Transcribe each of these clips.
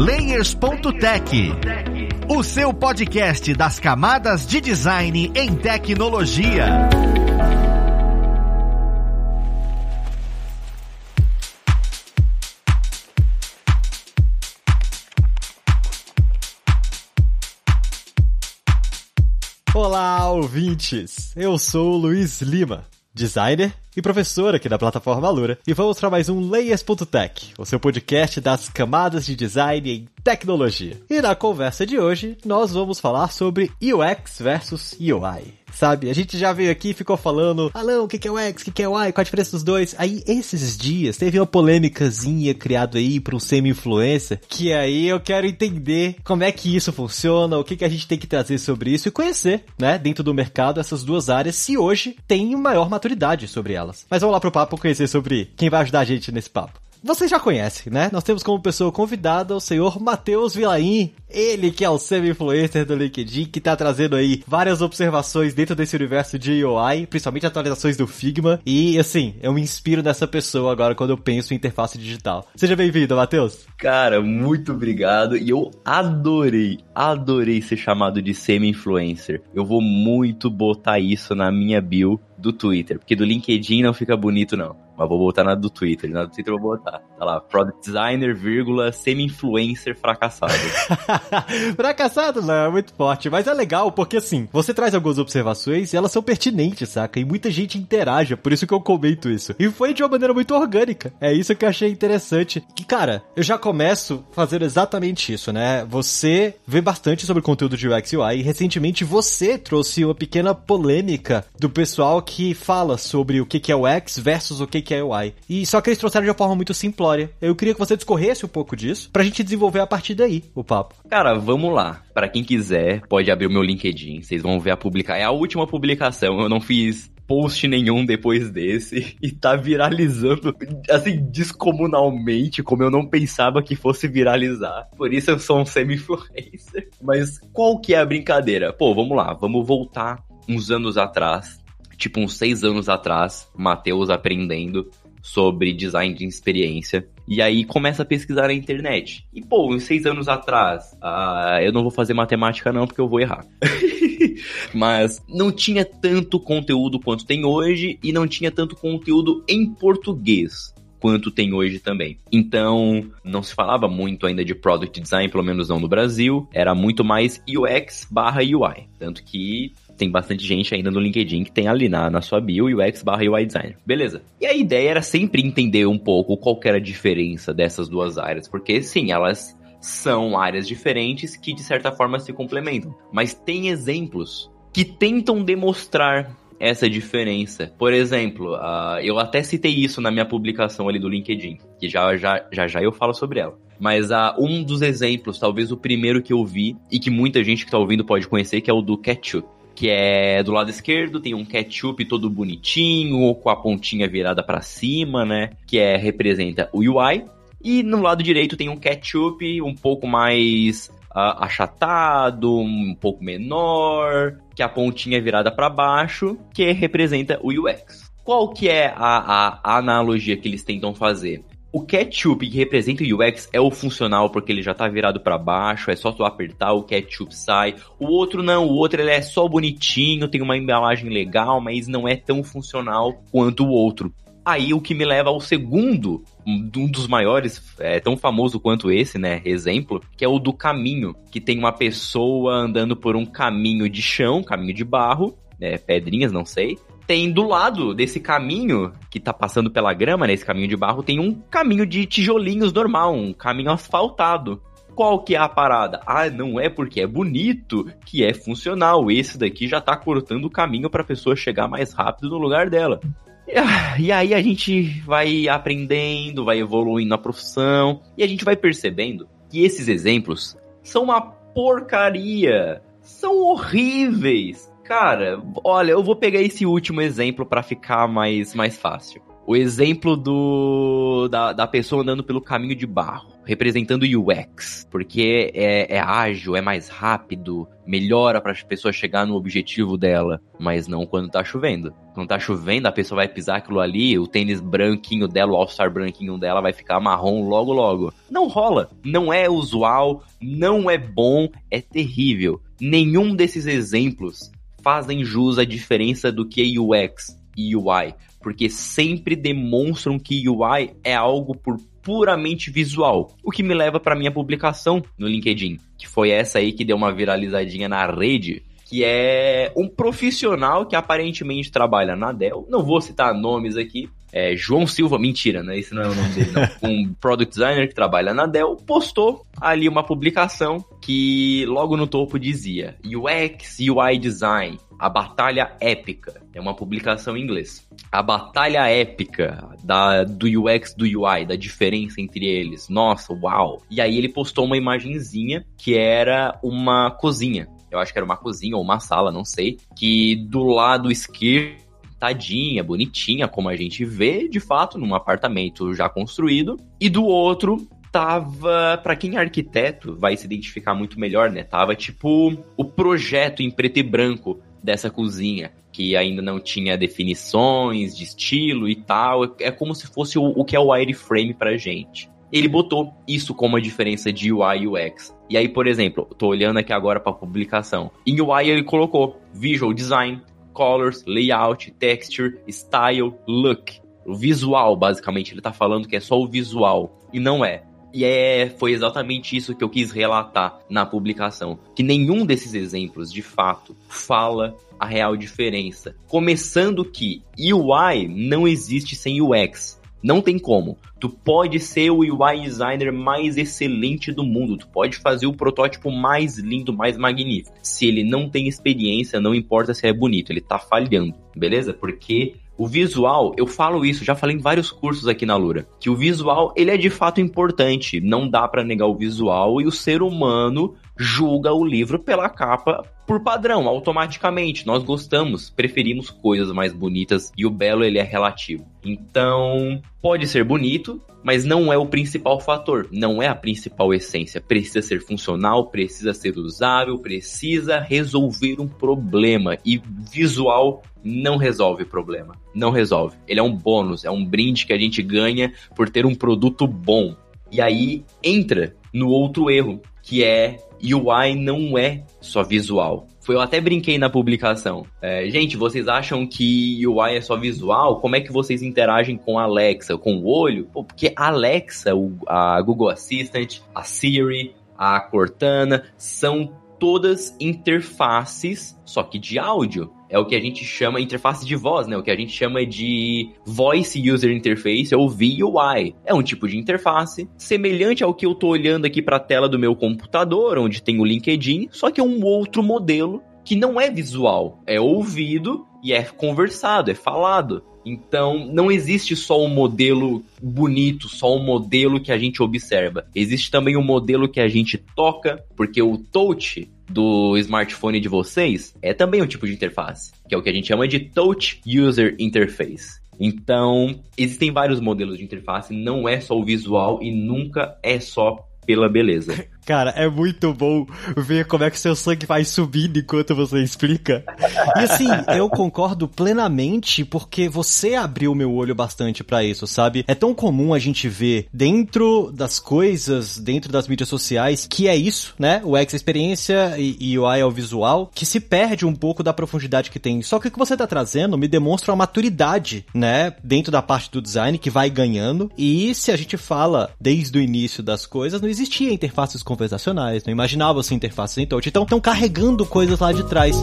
Layers.tech, o seu podcast das camadas de design em tecnologia. Olá, ouvintes! Eu sou o Luiz Lima, designer e professor aqui da plataforma Alura, e vamos para mais um Layers.tech, o seu podcast das camadas de design em tecnologia. E na conversa de hoje, nós vamos falar sobre UX versus UI. Sabe, a gente já veio aqui e ficou falando, Alão, o que é o X, o que é o Y, qual a diferença dos dois? Aí, esses dias, teve uma polêmicazinha criada aí para um semi-influencer, que aí eu quero entender como é que isso funciona, o que, que a gente tem que trazer sobre isso e conhecer, né, dentro do mercado, essas duas áreas, se hoje tem maior maturidade sobre elas. Mas vamos lá pro papo conhecer sobre quem vai ajudar a gente nesse papo. Você já conhece, né? Nós temos como pessoa convidada o senhor Matheus Vilaim, ele que é o semi-influencer do LinkedIn, que tá trazendo aí várias observações dentro desse universo de UI, principalmente atualizações do Figma, e assim, eu me inspiro nessa pessoa agora quando eu penso em interface digital. Seja bem-vindo, Matheus. Cara, muito obrigado, e eu adorei, adorei ser chamado de semi-influencer. Eu vou muito botar isso na minha bio do Twitter, porque do LinkedIn não fica bonito não. Mas vou botar na do Twitter. Na do Twitter eu vou botar. Tá lá, Product Designer, vírgula, semi-influencer fracassado. fracassado não, é muito forte. Mas é legal porque assim, você traz algumas observações e elas são pertinentes, saca? E muita gente interage, é por isso que eu comento isso. E foi de uma maneira muito orgânica. É isso que eu achei interessante. E cara, eu já começo fazendo exatamente isso, né? Você vê bastante sobre conteúdo de UX UI e recentemente você trouxe uma pequena polêmica do pessoal que fala sobre o que é o X versus o que é UI. E só que eles trouxeram de uma forma muito simplória. Eu queria que você discorresse um pouco disso pra gente desenvolver a partir daí o papo. Cara, vamos lá. Para quem quiser, pode abrir o meu LinkedIn. Vocês vão ver a publicação. É a última publicação. Eu não fiz post nenhum depois desse e tá viralizando assim descomunalmente, como eu não pensava que fosse viralizar. Por isso eu sou um semi-influencer. Mas qual que é a brincadeira? Pô, vamos lá, vamos voltar uns anos atrás, tipo uns seis anos atrás, Matheus aprendendo sobre design de experiência. E aí começa a pesquisar na internet. E, pô, uns seis anos atrás, uh, eu não vou fazer matemática não, porque eu vou errar. Mas não tinha tanto conteúdo quanto tem hoje e não tinha tanto conteúdo em português quanto tem hoje também. Então, não se falava muito ainda de product design, pelo menos não no Brasil. Era muito mais UX barra UI. Tanto que tem bastante gente ainda no LinkedIn que tem ali na, na sua bio UX barra UI Designer. Beleza. E a ideia era sempre entender um pouco qual era a diferença dessas duas áreas, porque sim, elas são áreas diferentes que de certa forma se complementam. Mas tem exemplos que tentam demonstrar essa diferença. Por exemplo, uh, eu até citei isso na minha publicação ali do LinkedIn, que já já, já, já eu falo sobre ela. Mas uh, um dos exemplos, talvez o primeiro que eu vi, e que muita gente que está ouvindo pode conhecer, que é o do ketchup que é do lado esquerdo tem um ketchup todo bonitinho, com a pontinha virada para cima, né? Que é representa o UI. E no lado direito tem um ketchup um pouco mais uh, achatado, um pouco menor, que a pontinha é virada para baixo, que representa o UX. Qual que é a, a, a analogia que eles tentam fazer? O ketchup que representa o UX é o funcional porque ele já tá virado para baixo, é só tu apertar, o ketchup sai. O outro não, o outro ele é só bonitinho, tem uma embalagem legal, mas não é tão funcional quanto o outro. Aí o que me leva ao segundo, um dos maiores, é tão famoso quanto esse, né, exemplo, que é o do caminho, que tem uma pessoa andando por um caminho de chão, caminho de barro, né, pedrinhas, não sei, tem do lado desse caminho que tá passando pela grama, nesse né, caminho de barro, tem um caminho de tijolinhos normal, um caminho asfaltado. Qual que é a parada? Ah, não é porque é bonito que é funcional. Esse daqui já tá cortando o caminho para a pessoa chegar mais rápido no lugar dela. E aí a gente vai aprendendo, vai evoluindo na profissão e a gente vai percebendo que esses exemplos são uma porcaria, são horríveis, Cara, olha, eu vou pegar esse último exemplo para ficar mais, mais fácil. o exemplo do da, da pessoa andando pelo caminho de barro, representando UX, porque é, é ágil, é mais rápido, melhora para a pessoa chegar no objetivo dela, mas não quando tá chovendo. Quando tá chovendo, a pessoa vai pisar aquilo ali, o tênis branquinho dela, o All-Star branquinho dela vai ficar marrom logo logo. Não rola, não é usual, não é bom, é terrível. Nenhum desses exemplos fazem jus à diferença do que é UX e UI porque sempre demonstram que UI é algo por puramente visual. O que me leva para minha publicação no LinkedIn, que foi essa aí que deu uma viralizadinha na rede, que é um profissional que aparentemente trabalha na Dell. Não vou citar nomes aqui, é, João Silva, mentira, né? Esse não é o nome dele, não. Um product designer que trabalha na Dell postou ali uma publicação que logo no topo dizia UX UI Design, a batalha épica. É uma publicação em inglês. A batalha épica da, do UX do UI, da diferença entre eles. Nossa, uau! E aí ele postou uma imagenzinha que era uma cozinha. Eu acho que era uma cozinha ou uma sala, não sei. Que do lado esquerdo tadinha, bonitinha, como a gente vê de fato num apartamento já construído, e do outro tava, para quem é arquiteto, vai se identificar muito melhor, né? Tava tipo o projeto em preto e branco dessa cozinha, que ainda não tinha definições de estilo e tal. É como se fosse o, o que é o wireframe pra gente. Ele botou isso como a diferença de UI e UX. E aí, por exemplo, tô olhando aqui agora para publicação. Em UI ele colocou visual design, colors, layout, texture, style, look. O visual, basicamente, ele tá falando que é só o visual. E não é. E é, foi exatamente isso que eu quis relatar na publicação. Que nenhum desses exemplos, de fato, fala a real diferença. Começando que UI não existe sem UX. Não tem como. Tu pode ser o UI designer mais excelente do mundo, tu pode fazer o protótipo mais lindo, mais magnífico. Se ele não tem experiência, não importa se é bonito, ele tá falhando, beleza? Porque o visual, eu falo isso, já falei em vários cursos aqui na Lura, que o visual, ele é de fato importante, não dá para negar o visual e o ser humano julga o livro pela capa por padrão, automaticamente. Nós gostamos, preferimos coisas mais bonitas e o belo ele é relativo. Então, pode ser bonito, mas não é o principal fator, não é a principal essência. Precisa ser funcional, precisa ser usável, precisa resolver um problema e visual não resolve problema, não resolve. Ele é um bônus, é um brinde que a gente ganha por ter um produto bom. E aí entra no outro erro, que é UI não é só visual. Foi, eu até brinquei na publicação. É, gente, vocês acham que UI é só visual? Como é que vocês interagem com a Alexa? Com o olho? Pô, porque a Alexa, o, a Google Assistant, a Siri, a Cortana, são todas interfaces, só que de áudio é o que a gente chama interface de voz, né? O que a gente chama de Voice User Interface ou VUI. É um tipo de interface semelhante ao que eu tô olhando aqui para a tela do meu computador, onde tem o LinkedIn, só que é um outro modelo que não é visual, é ouvido e é conversado, é falado. Então, não existe só um modelo bonito, só um modelo que a gente observa. Existe também um modelo que a gente toca, porque o touch do smartphone de vocês é também um tipo de interface, que é o que a gente chama de Touch User Interface. Então, existem vários modelos de interface, não é só o visual e nunca é só pela beleza. Cara, é muito bom ver como é que seu sangue vai subindo enquanto você explica. E assim, eu concordo plenamente porque você abriu meu olho bastante para isso, sabe? É tão comum a gente ver dentro das coisas, dentro das mídias sociais, que é isso, né? O X experiência e, o I é o visual, que se perde um pouco da profundidade que tem. Só que o que você tá trazendo me demonstra uma maturidade, né? Dentro da parte do design que vai ganhando. E se a gente fala desde o início das coisas, não existia interfaces conversacionais, não imaginava-se interfaces em touch. Então, estão carregando coisas lá de trás.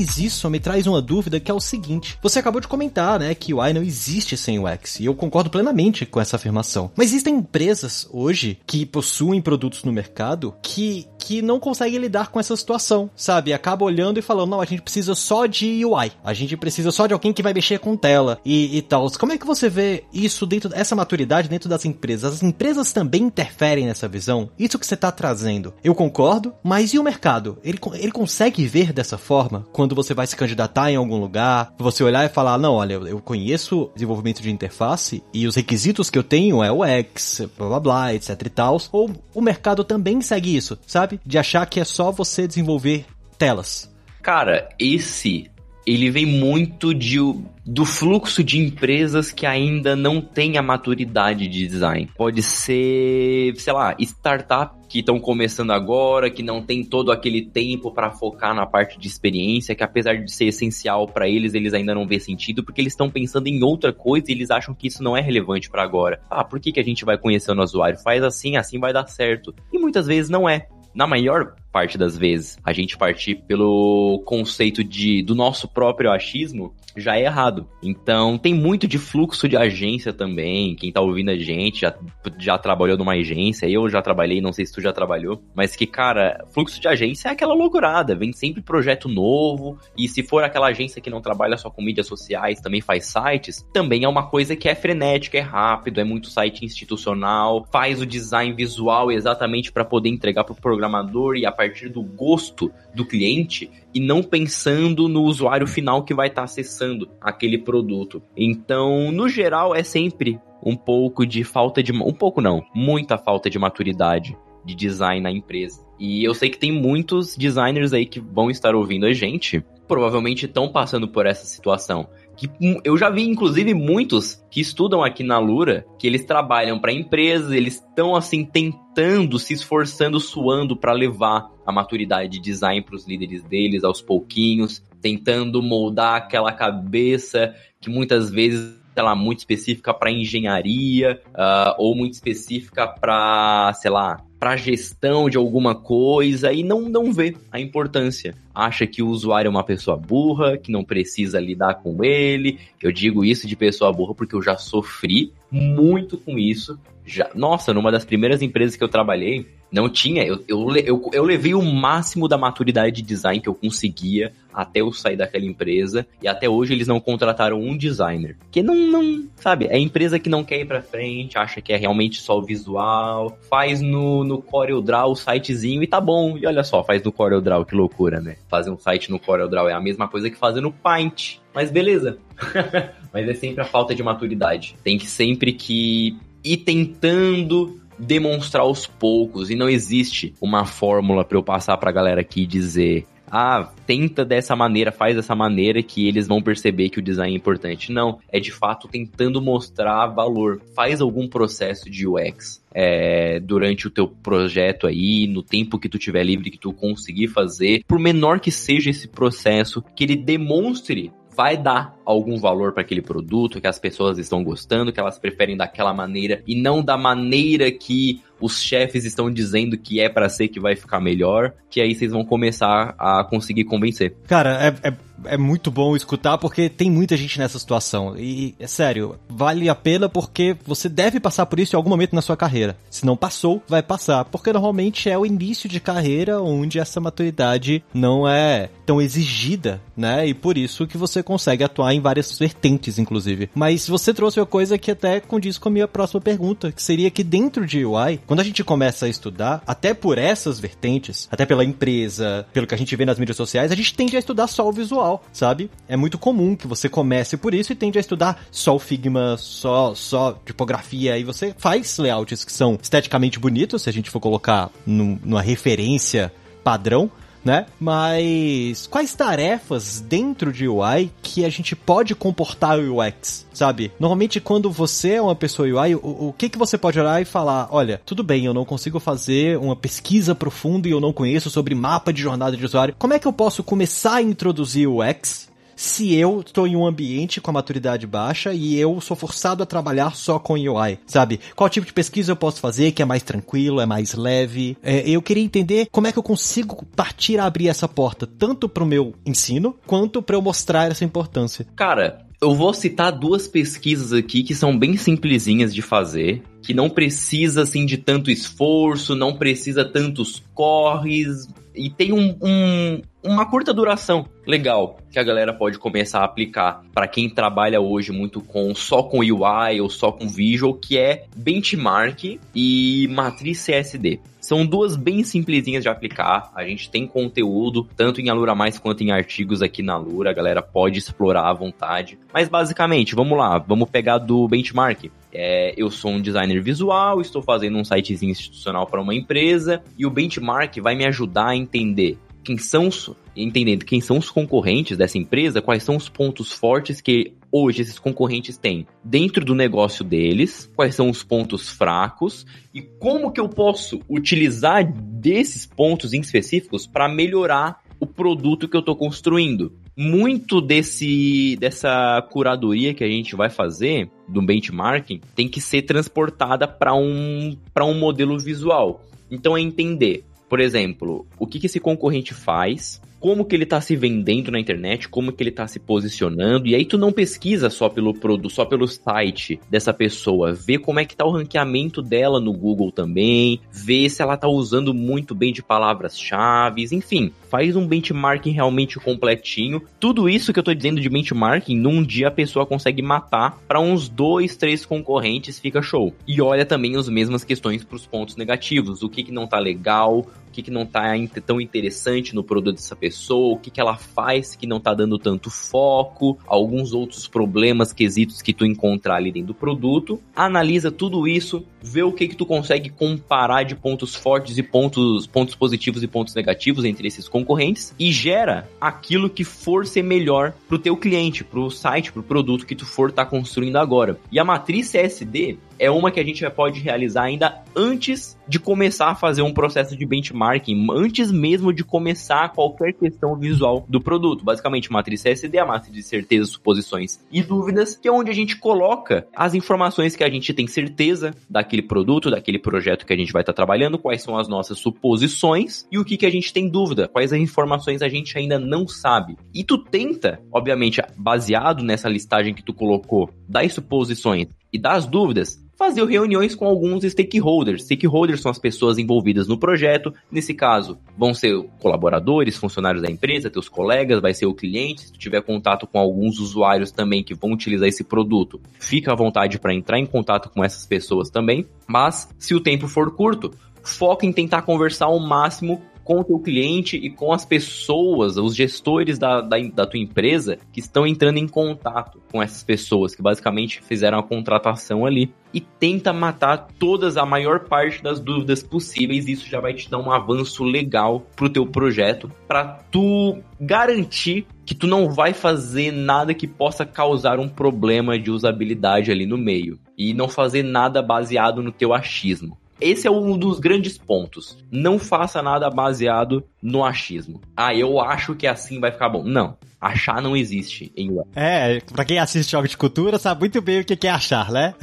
Mas isso me traz uma dúvida que é o seguinte: você acabou de comentar, né, que o I não existe sem o X, e eu concordo plenamente com essa afirmação. Mas existem empresas hoje que possuem produtos no mercado que, que não conseguem lidar com essa situação, sabe? Acaba olhando e falando, não, a gente precisa só de UI, a gente precisa só de alguém que vai mexer com tela e, e tal. Como é que você vê isso dentro dessa maturidade dentro das empresas? As empresas também interferem nessa visão? Isso que você está trazendo. Eu concordo, mas e o mercado? Ele, ele consegue ver dessa forma quando quando você vai se candidatar em algum lugar, você olhar e falar, não, olha, eu conheço desenvolvimento de interface e os requisitos que eu tenho é o X, blá blá blá, etc e tal. Ou o mercado também segue isso, sabe? De achar que é só você desenvolver telas. Cara, esse ele vem muito de, do fluxo de empresas que ainda não têm a maturidade de design. Pode ser, sei lá, startup que estão começando agora, que não tem todo aquele tempo para focar na parte de experiência, que apesar de ser essencial para eles, eles ainda não vê sentido, porque eles estão pensando em outra coisa e eles acham que isso não é relevante para agora. Ah, por que, que a gente vai conhecendo o usuário? Faz assim, assim vai dar certo. E muitas vezes não é. Na maior parte das vezes, a gente partir pelo conceito de do nosso próprio achismo, já é errado. Então, tem muito de fluxo de agência também. Quem tá ouvindo a gente já, já trabalhou numa agência. Eu já trabalhei, não sei se tu já trabalhou. Mas que, cara, fluxo de agência é aquela loucurada. Vem sempre projeto novo. E se for aquela agência que não trabalha só com mídias sociais, também faz sites, também é uma coisa que é frenética, é rápido, é muito site institucional. Faz o design visual exatamente para poder entregar pro programador e a partir do gosto do cliente e não pensando no usuário final que vai estar tá acessando aquele produto. Então, no geral, é sempre um pouco de falta de. Um pouco não, muita falta de maturidade de design na empresa. E eu sei que tem muitos designers aí que vão estar ouvindo a gente, provavelmente estão passando por essa situação que eu já vi inclusive muitos que estudam aqui na Lura, que eles trabalham para empresas, eles estão assim tentando, se esforçando, suando para levar a maturidade de design para os líderes deles aos pouquinhos, tentando moldar aquela cabeça que muitas vezes ela muito específica para engenharia uh, ou muito específica para, sei lá, para gestão de alguma coisa e não, não vê a importância. Acha que o usuário é uma pessoa burra, que não precisa lidar com ele. Eu digo isso de pessoa burra porque eu já sofri muito com isso. Já, nossa, numa das primeiras empresas que eu trabalhei, não tinha. Eu, eu, eu, eu levei o máximo da maturidade de design que eu conseguia até eu sair daquela empresa. E até hoje eles não contrataram um designer. Que não, não, sabe, é empresa que não quer ir pra frente, acha que é realmente só o visual, faz no, no CorelDRAW o sitezinho e tá bom. E olha só, faz no CorelDRAW, que loucura, né? Fazer um site no CorelDRAW é a mesma coisa que fazer no Paint. Mas beleza. Mas é sempre a falta de maturidade. Tem que sempre que ir tentando demonstrar aos poucos e não existe uma fórmula para eu passar para a galera aqui dizer ah, tenta dessa maneira, faz dessa maneira que eles vão perceber que o design é importante. Não, é de fato tentando mostrar valor. Faz algum processo de UX é, durante o teu projeto aí, no tempo que tu tiver livre, que tu conseguir fazer, por menor que seja esse processo, que ele demonstre vai dar algum valor para aquele produto, que as pessoas estão gostando, que elas preferem daquela maneira e não da maneira que os chefes estão dizendo que é para ser que vai ficar melhor, que aí vocês vão começar a conseguir convencer. Cara, é, é é muito bom escutar porque tem muita gente nessa situação. E, é sério, vale a pena porque você deve passar por isso em algum momento na sua carreira. Se não passou, vai passar. Porque normalmente é o início de carreira onde essa maturidade não é tão exigida, né? E por isso que você consegue atuar em várias vertentes, inclusive. Mas você trouxe uma coisa que até condiz com a minha próxima pergunta, que seria que dentro de UI, quando a gente começa a estudar, até por essas vertentes, até pela empresa, pelo que a gente vê nas mídias sociais, a gente tende a estudar só o visual sabe? É muito comum que você comece por isso e tende a estudar só o Figma, só, só tipografia, e você faz layouts que são esteticamente bonitos, se a gente for colocar no, numa referência padrão, né? Mas quais tarefas dentro de UI que a gente pode comportar o UX, sabe? Normalmente quando você é uma pessoa UI, o, o que que você pode olhar e falar, olha, tudo bem, eu não consigo fazer uma pesquisa profunda e eu não conheço sobre mapa de jornada de usuário. Como é que eu posso começar a introduzir o UX se eu estou em um ambiente com a maturidade baixa e eu sou forçado a trabalhar só com UI, sabe? Qual tipo de pesquisa eu posso fazer que é mais tranquilo, é mais leve? É, eu queria entender como é que eu consigo partir a abrir essa porta, tanto para o meu ensino, quanto para eu mostrar essa importância. Cara, eu vou citar duas pesquisas aqui que são bem simplesinhas de fazer, que não precisa assim de tanto esforço, não precisa tantos corres, e tem um, um, uma curta duração legal que a galera pode começar a aplicar para quem trabalha hoje muito com só com UI ou só com Visual, que é benchmark e matriz CSD. São duas bem simplesinhas de aplicar. A gente tem conteúdo, tanto em Alura Mais quanto em artigos aqui na Alura. A galera pode explorar à vontade. Mas basicamente, vamos lá, vamos pegar do benchmark. É, eu sou um designer visual, estou fazendo um sitezinho institucional para uma empresa e o benchmark vai me ajudar a entender quem são os, entendendo quem são os concorrentes dessa empresa, quais são os pontos fortes que hoje esses concorrentes têm dentro do negócio deles, quais são os pontos fracos e como que eu posso utilizar desses pontos em específicos para melhorar o produto que eu estou construindo. Muito desse dessa curadoria que a gente vai fazer do benchmarking tem que ser transportada para um para um modelo visual. Então é entender por exemplo, o que, que esse concorrente faz, como que ele está se vendendo na internet, como que ele está se posicionando, e aí tu não pesquisa só pelo produto, só pelo site dessa pessoa, vê como é que tá o ranqueamento dela no Google também, vê se ela tá usando muito bem de palavras-chave, enfim, faz um benchmarking realmente completinho. Tudo isso que eu tô dizendo de benchmarking, num dia a pessoa consegue matar para uns dois, três concorrentes, fica show. E olha também as mesmas questões para os pontos negativos, o que que não tá legal, o que, que não tá tão interessante no produto dessa pessoa, o que, que ela faz que não tá dando tanto foco, alguns outros problemas, quesitos que tu encontrar ali dentro do produto. Analisa tudo isso, vê o que que tu consegue comparar de pontos fortes e pontos, pontos positivos e pontos negativos entre esses concorrentes e gera aquilo que for ser melhor pro teu cliente, pro site, pro produto que tu for estar tá construindo agora. E a matriz CSD é uma que a gente pode realizar ainda antes de começar a fazer um processo de benchmarking, antes mesmo de começar qualquer questão visual do produto. Basicamente, matriz CSD, a matriz de certezas, suposições e dúvidas, que é onde a gente coloca as informações que a gente tem certeza daquele produto, daquele projeto que a gente vai estar tá trabalhando, quais são as nossas suposições e o que, que a gente tem dúvida, quais as informações a gente ainda não sabe. E tu tenta, obviamente, baseado nessa listagem que tu colocou das suposições e das dúvidas, fazer reuniões com alguns stakeholders. Stakeholders são as pessoas envolvidas no projeto. Nesse caso, vão ser colaboradores, funcionários da empresa, teus colegas, vai ser o cliente. Se tu tiver contato com alguns usuários também que vão utilizar esse produto, fica à vontade para entrar em contato com essas pessoas também. Mas, se o tempo for curto, foca em tentar conversar ao máximo com o teu cliente e com as pessoas, os gestores da, da, da, tua empresa que estão entrando em contato com essas pessoas, que basicamente fizeram a contratação ali. E tenta matar todas, a maior parte das dúvidas possíveis. Isso já vai te dar um avanço legal pro teu projeto, para tu garantir que tu não vai fazer nada que possa causar um problema de usabilidade ali no meio. E não fazer nada baseado no teu achismo. Esse é um dos grandes pontos. Não faça nada baseado no achismo. Ah, eu acho que assim vai ficar bom. Não achar não existe em web. É, pra quem assiste jogos de cultura sabe muito bem o que é achar, né?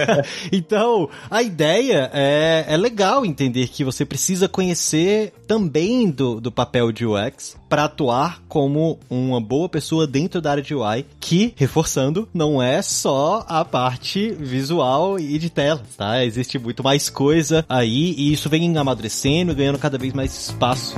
então, a ideia é, é legal entender que você precisa conhecer também do, do papel de UX para atuar como uma boa pessoa dentro da área de UI, que, reforçando, não é só a parte visual e de tela, tá? Existe muito mais coisa aí e isso vem amadurecendo, ganhando cada vez mais espaço.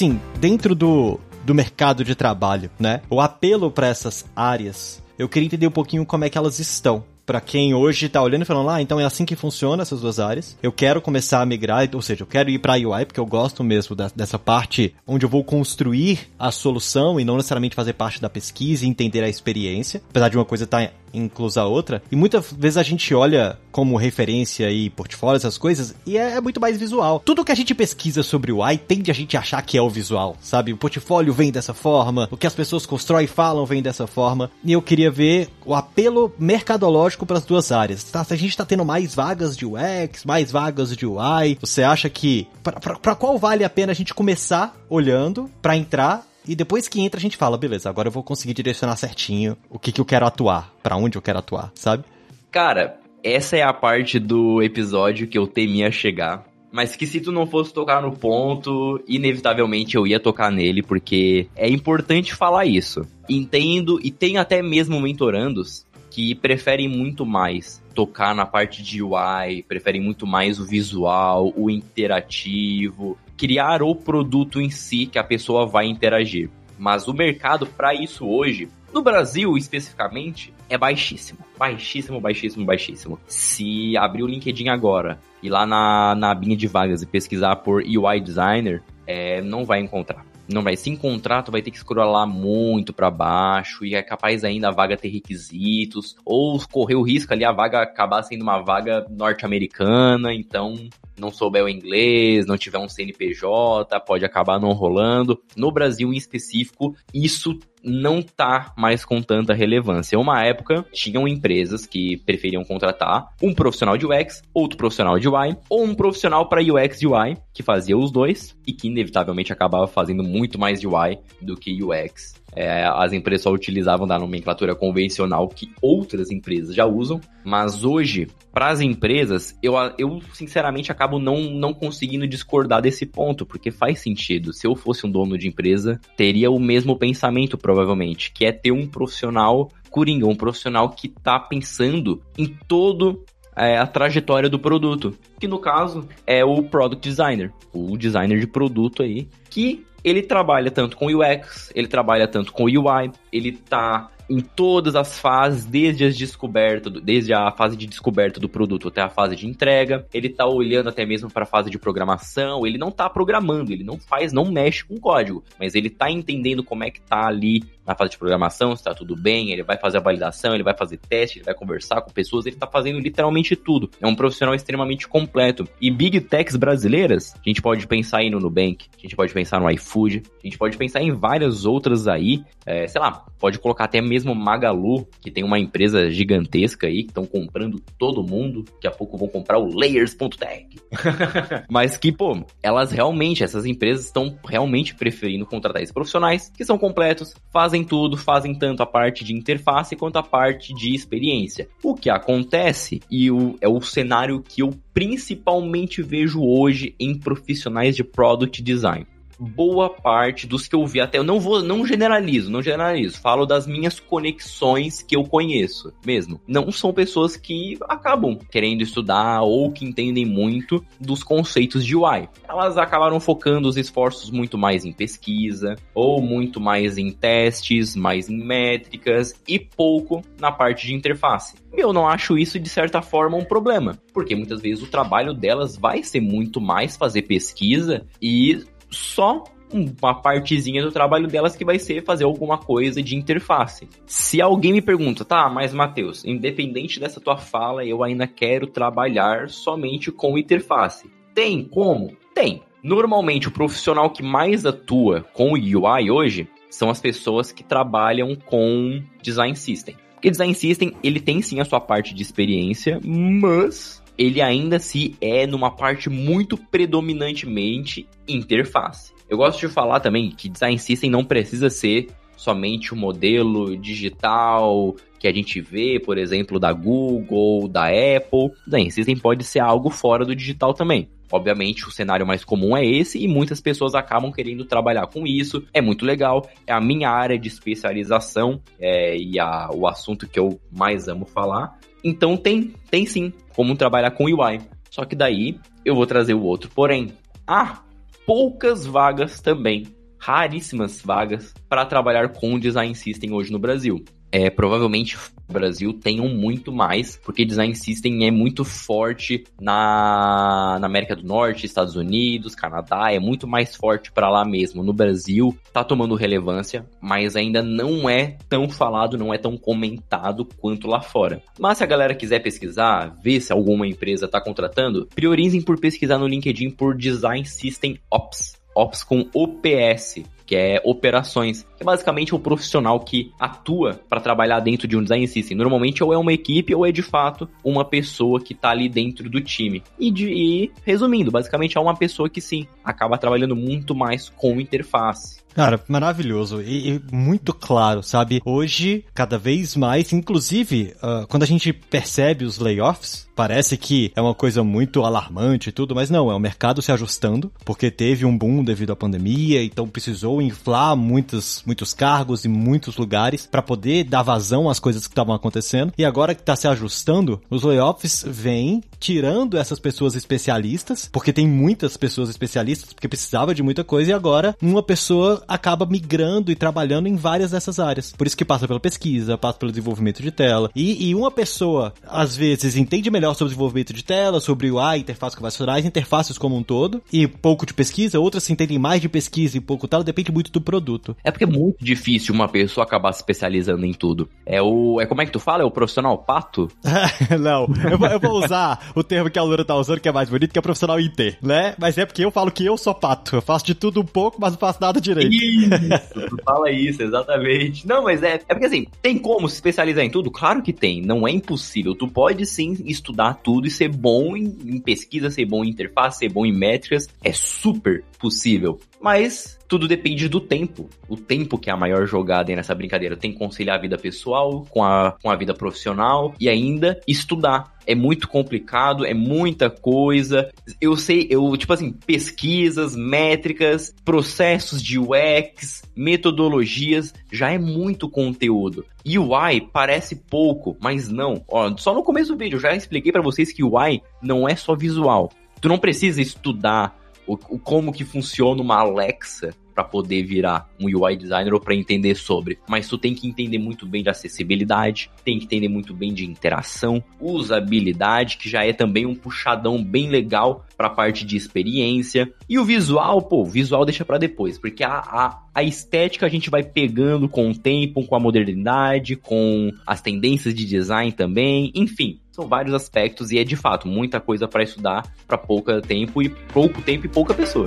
Assim, dentro do, do mercado de trabalho, né? O apelo para essas áreas, eu queria entender um pouquinho como é que elas estão para quem hoje tá olhando e falando, ah, então é assim que funciona essas duas áreas. Eu quero começar a migrar, ou seja, eu quero ir para UI porque eu gosto mesmo da, dessa parte onde eu vou construir a solução e não necessariamente fazer parte da pesquisa e entender a experiência, apesar de uma coisa estar tá inclusa a outra. E muitas vezes a gente olha como referência e portfólio, essas coisas, e é, é, muito mais visual. Tudo que a gente pesquisa sobre o AI tende a gente achar que é o visual, sabe? O portfólio vem dessa forma, o que as pessoas constroem e falam vem dessa forma. E eu queria ver o apelo mercadológico para as duas áreas. Tá? Se a gente está tendo mais vagas de UX, mais vagas de UI, você acha que para qual vale a pena a gente começar olhando para entrar e depois que entra, a gente fala, beleza, agora eu vou conseguir direcionar certinho o que, que eu quero atuar, para onde eu quero atuar, sabe? Cara, essa é a parte do episódio que eu temia chegar. Mas que se tu não fosse tocar no ponto, inevitavelmente eu ia tocar nele, porque é importante falar isso. Entendo, e tem até mesmo mentorandos que preferem muito mais tocar na parte de UI, preferem muito mais o visual, o interativo, criar o produto em si que a pessoa vai interagir. Mas o mercado para isso hoje, no Brasil especificamente, é baixíssimo. Baixíssimo, baixíssimo, baixíssimo. Se abrir o LinkedIn agora e lá na, na abinha de vagas e pesquisar por UI designer, é, não vai encontrar não vai se encontrar, tu vai ter que scrollar muito para baixo e é capaz ainda a vaga ter requisitos ou correr o risco ali a vaga acabar sendo uma vaga norte-americana, então não souber o inglês, não tiver um CNPJ, pode acabar não rolando. No Brasil em específico, isso não tá mais com tanta relevância. Uma época, tinham empresas que preferiam contratar um profissional de UX, outro profissional de UI, ou um profissional para UX e UI, que fazia os dois, e que inevitavelmente acabava fazendo muito mais UI do que UX. É, as empresas só utilizavam da nomenclatura convencional que outras empresas já usam, mas hoje, para as empresas, eu, eu sinceramente acabo não, não conseguindo discordar desse ponto, porque faz sentido. Se eu fosse um dono de empresa, teria o mesmo pensamento, provavelmente, que é ter um profissional coringa, um profissional que está pensando em todo é, a trajetória do produto, que no caso é o product designer, o designer de produto aí, que ele trabalha tanto com UX, ele trabalha tanto com UI, ele tá em todas as fases, desde as descobertas, desde a fase de descoberta do produto até a fase de entrega. Ele tá olhando até mesmo para a fase de programação. Ele não tá programando, ele não faz, não mexe com código, mas ele tá entendendo como é que tá ali na fase de programação, se tá tudo bem, ele vai fazer a validação, ele vai fazer teste, ele vai conversar com pessoas, ele tá fazendo literalmente tudo. É um profissional extremamente completo. E Big Techs brasileiras, a gente pode pensar aí no Nubank, a gente pode pensar no iFood, a gente pode pensar em várias outras aí, é, sei lá, pode colocar até mesmo Magalu, que tem uma empresa gigantesca aí, que estão comprando todo mundo, daqui a pouco vão comprar o Layers.tech. Mas que, pô, elas realmente, essas empresas estão realmente preferindo contratar esses profissionais que são completos, fazem tudo, fazem tanto a parte de interface quanto a parte de experiência. O que acontece, e o, é o cenário que eu principalmente vejo hoje em profissionais de product design boa parte dos que eu vi até eu não vou não generalizo, não generalizo, falo das minhas conexões que eu conheço mesmo. Não são pessoas que acabam querendo estudar ou que entendem muito dos conceitos de UI. Elas acabaram focando os esforços muito mais em pesquisa ou muito mais em testes, mais em métricas e pouco na parte de interface. Eu não acho isso de certa forma um problema, porque muitas vezes o trabalho delas vai ser muito mais fazer pesquisa e só uma partezinha do trabalho delas que vai ser fazer alguma coisa de interface. Se alguém me pergunta, tá, mas Matheus, independente dessa tua fala, eu ainda quero trabalhar somente com interface. Tem como? Tem. Normalmente, o profissional que mais atua com UI hoje são as pessoas que trabalham com design system. Porque design system, ele tem sim a sua parte de experiência, mas ele ainda se é numa parte muito predominantemente interface. Eu gosto de falar também que design system não precisa ser somente o modelo digital que a gente vê, por exemplo, da Google, da Apple. Design system pode ser algo fora do digital também. Obviamente, o cenário mais comum é esse e muitas pessoas acabam querendo trabalhar com isso. É muito legal, é a minha área de especialização é, e a, o assunto que eu mais amo falar. Então tem, tem sim como trabalhar com UI. Só que daí eu vou trazer o outro. Porém, há poucas vagas também, raríssimas vagas, para trabalhar com design system hoje no Brasil é, provavelmente o Brasil tenham muito mais, porque design system é muito forte na, na América do Norte, Estados Unidos, Canadá, é muito mais forte para lá mesmo. No Brasil tá tomando relevância, mas ainda não é tão falado, não é tão comentado quanto lá fora. Mas se a galera quiser pesquisar, ver se alguma empresa tá contratando, priorizem por pesquisar no LinkedIn por Design System Ops. Ops com OPS, que é operações, é basicamente o profissional que atua para trabalhar dentro de um design system. Normalmente ou é uma equipe ou é de fato uma pessoa que está ali dentro do time. E, de, e resumindo, basicamente é uma pessoa que sim, acaba trabalhando muito mais com interface. Cara, maravilhoso e, e, muito claro, sabe? Hoje, cada vez mais, inclusive, uh, quando a gente percebe os layoffs, parece que é uma coisa muito alarmante e tudo, mas não, é o mercado se ajustando, porque teve um boom devido à pandemia, então precisou inflar muitas, muitos cargos em muitos lugares para poder dar vazão às coisas que estavam acontecendo. E agora que tá se ajustando, os layoffs vêm tirando essas pessoas especialistas, porque tem muitas pessoas especialistas, porque precisava de muita coisa, e agora uma pessoa acaba migrando e trabalhando em várias dessas áreas. Por isso que passa pela pesquisa, passa pelo desenvolvimento de tela. E, e uma pessoa, às vezes, entende melhor sobre desenvolvimento de tela, sobre UI, interfaces convencionais, interfaces como um todo, e pouco de pesquisa, outras se entendem mais de pesquisa e pouco tal, depende muito do produto. É porque muito difícil uma pessoa acabar se especializando em tudo. É o. É como é que tu fala? É o profissional pato? Não, eu vou, eu vou, usar o termo que a Lura tá usando, que é mais bonito, que é profissional IT, né? Mas é porque eu falo que eu sou pato. Eu faço de tudo um pouco, mas não faço nada direito. Isso, tu fala isso, exatamente. Não, mas é, é porque assim, tem como se especializar em tudo? Claro que tem, não é impossível. Tu pode sim estudar tudo e ser bom em, em pesquisa, ser bom em interface, ser bom em métricas. É super possível. Mas tudo depende do tempo. O tempo que é a maior jogada nessa brincadeira. Tem que conciliar a vida pessoal com a, com a vida profissional e ainda estudar. É muito complicado, é muita coisa. Eu sei, eu, tipo assim, pesquisas, métricas, processos de UX, metodologias, já é muito conteúdo. UI parece pouco, mas não. Ó, só no começo do vídeo eu já expliquei para vocês que UI não é só visual. Tu não precisa estudar o, o como que funciona uma Alexa para poder virar um UI designer ou para entender sobre, mas tu tem que entender muito bem de acessibilidade, tem que entender muito bem de interação, usabilidade, que já é também um puxadão bem legal para a parte de experiência. E o visual, pô, o visual deixa para depois, porque a, a, a estética a gente vai pegando com o tempo, com a modernidade, com as tendências de design também, enfim, são vários aspectos e é de fato muita coisa para estudar para pouco tempo e pouco tempo e pouca pessoa.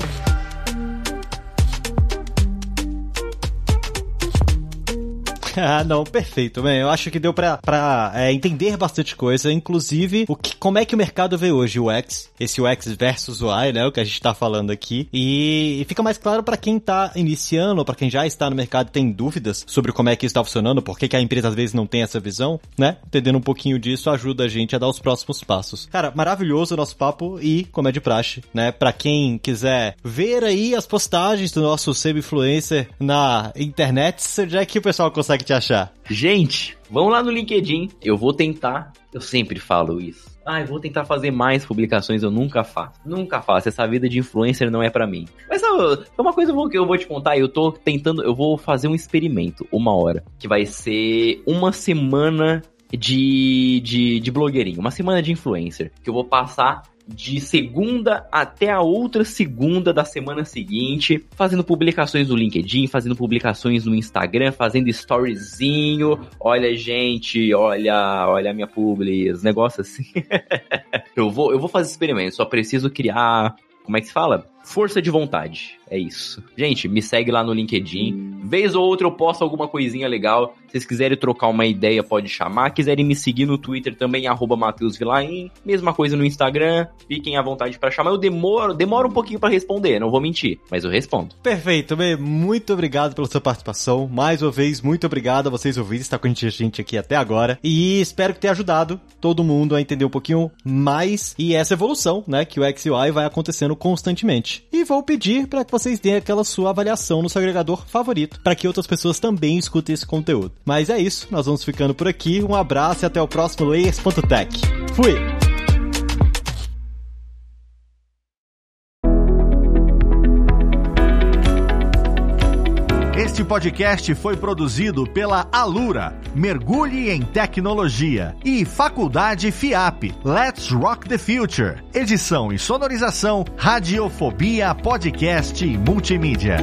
ah, não, perfeito, man. Eu acho que deu pra, pra é, entender bastante coisa, inclusive o que, como é que o mercado vê hoje o X, esse UX versus UI, né, o que a gente tá falando aqui, e, e fica mais claro para quem tá iniciando, pra quem já está no mercado e tem dúvidas sobre como é que isso tá funcionando, por que, que a empresa às vezes não tem essa visão, né, entendendo um pouquinho disso ajuda a gente a dar os próximos passos. Cara, maravilhoso o nosso papo e, como é de praxe, né, pra quem quiser ver aí as postagens do nosso semi-influencer na internet, onde é que o pessoal consegue te achar? Gente, vamos lá no LinkedIn. Eu vou tentar. Eu sempre falo isso. Ah, eu vou tentar fazer mais publicações, eu nunca faço. Nunca faço. Essa vida de influencer não é para mim. Mas sabe, uma coisa que eu vou te contar, eu tô tentando, eu vou fazer um experimento, uma hora, que vai ser uma semana de, de, de blogueirinho, uma semana de influencer, que eu vou passar de segunda até a outra segunda da semana seguinte, fazendo publicações no LinkedIn, fazendo publicações no Instagram, fazendo storyzinho. Olha, gente, olha, olha a minha publi, os negócios assim. eu vou, eu vou fazer experimento, só preciso criar, como é que se fala? Força de vontade. É isso. Gente, me segue lá no LinkedIn. Vez ou outra eu posto alguma coisinha legal. Se vocês quiserem trocar uma ideia, pode chamar. Quiserem me seguir no Twitter também, arroba Matheus Vilain. Mesma coisa no Instagram. Fiquem à vontade para chamar. Eu demoro, demoro um pouquinho para responder, não vou mentir, mas eu respondo. Perfeito, Bê. Muito obrigado pela sua participação. Mais uma vez, muito obrigado a vocês ouvintes estar com a gente aqui até agora. E espero que tenha ajudado todo mundo a entender um pouquinho mais e essa evolução, né, que o XUI vai acontecendo constantemente. E vou pedir para que vocês deem aquela sua avaliação no seu agregador favorito, para que outras pessoas também escutem esse conteúdo. Mas é isso, nós vamos ficando por aqui. Um abraço e até o próximo Layers.tech. Fui! Este podcast foi produzido pela Alura, Mergulhe em Tecnologia, e Faculdade FIAP, Let's Rock the Future. Edição e sonorização, Radiofobia Podcast e Multimídia.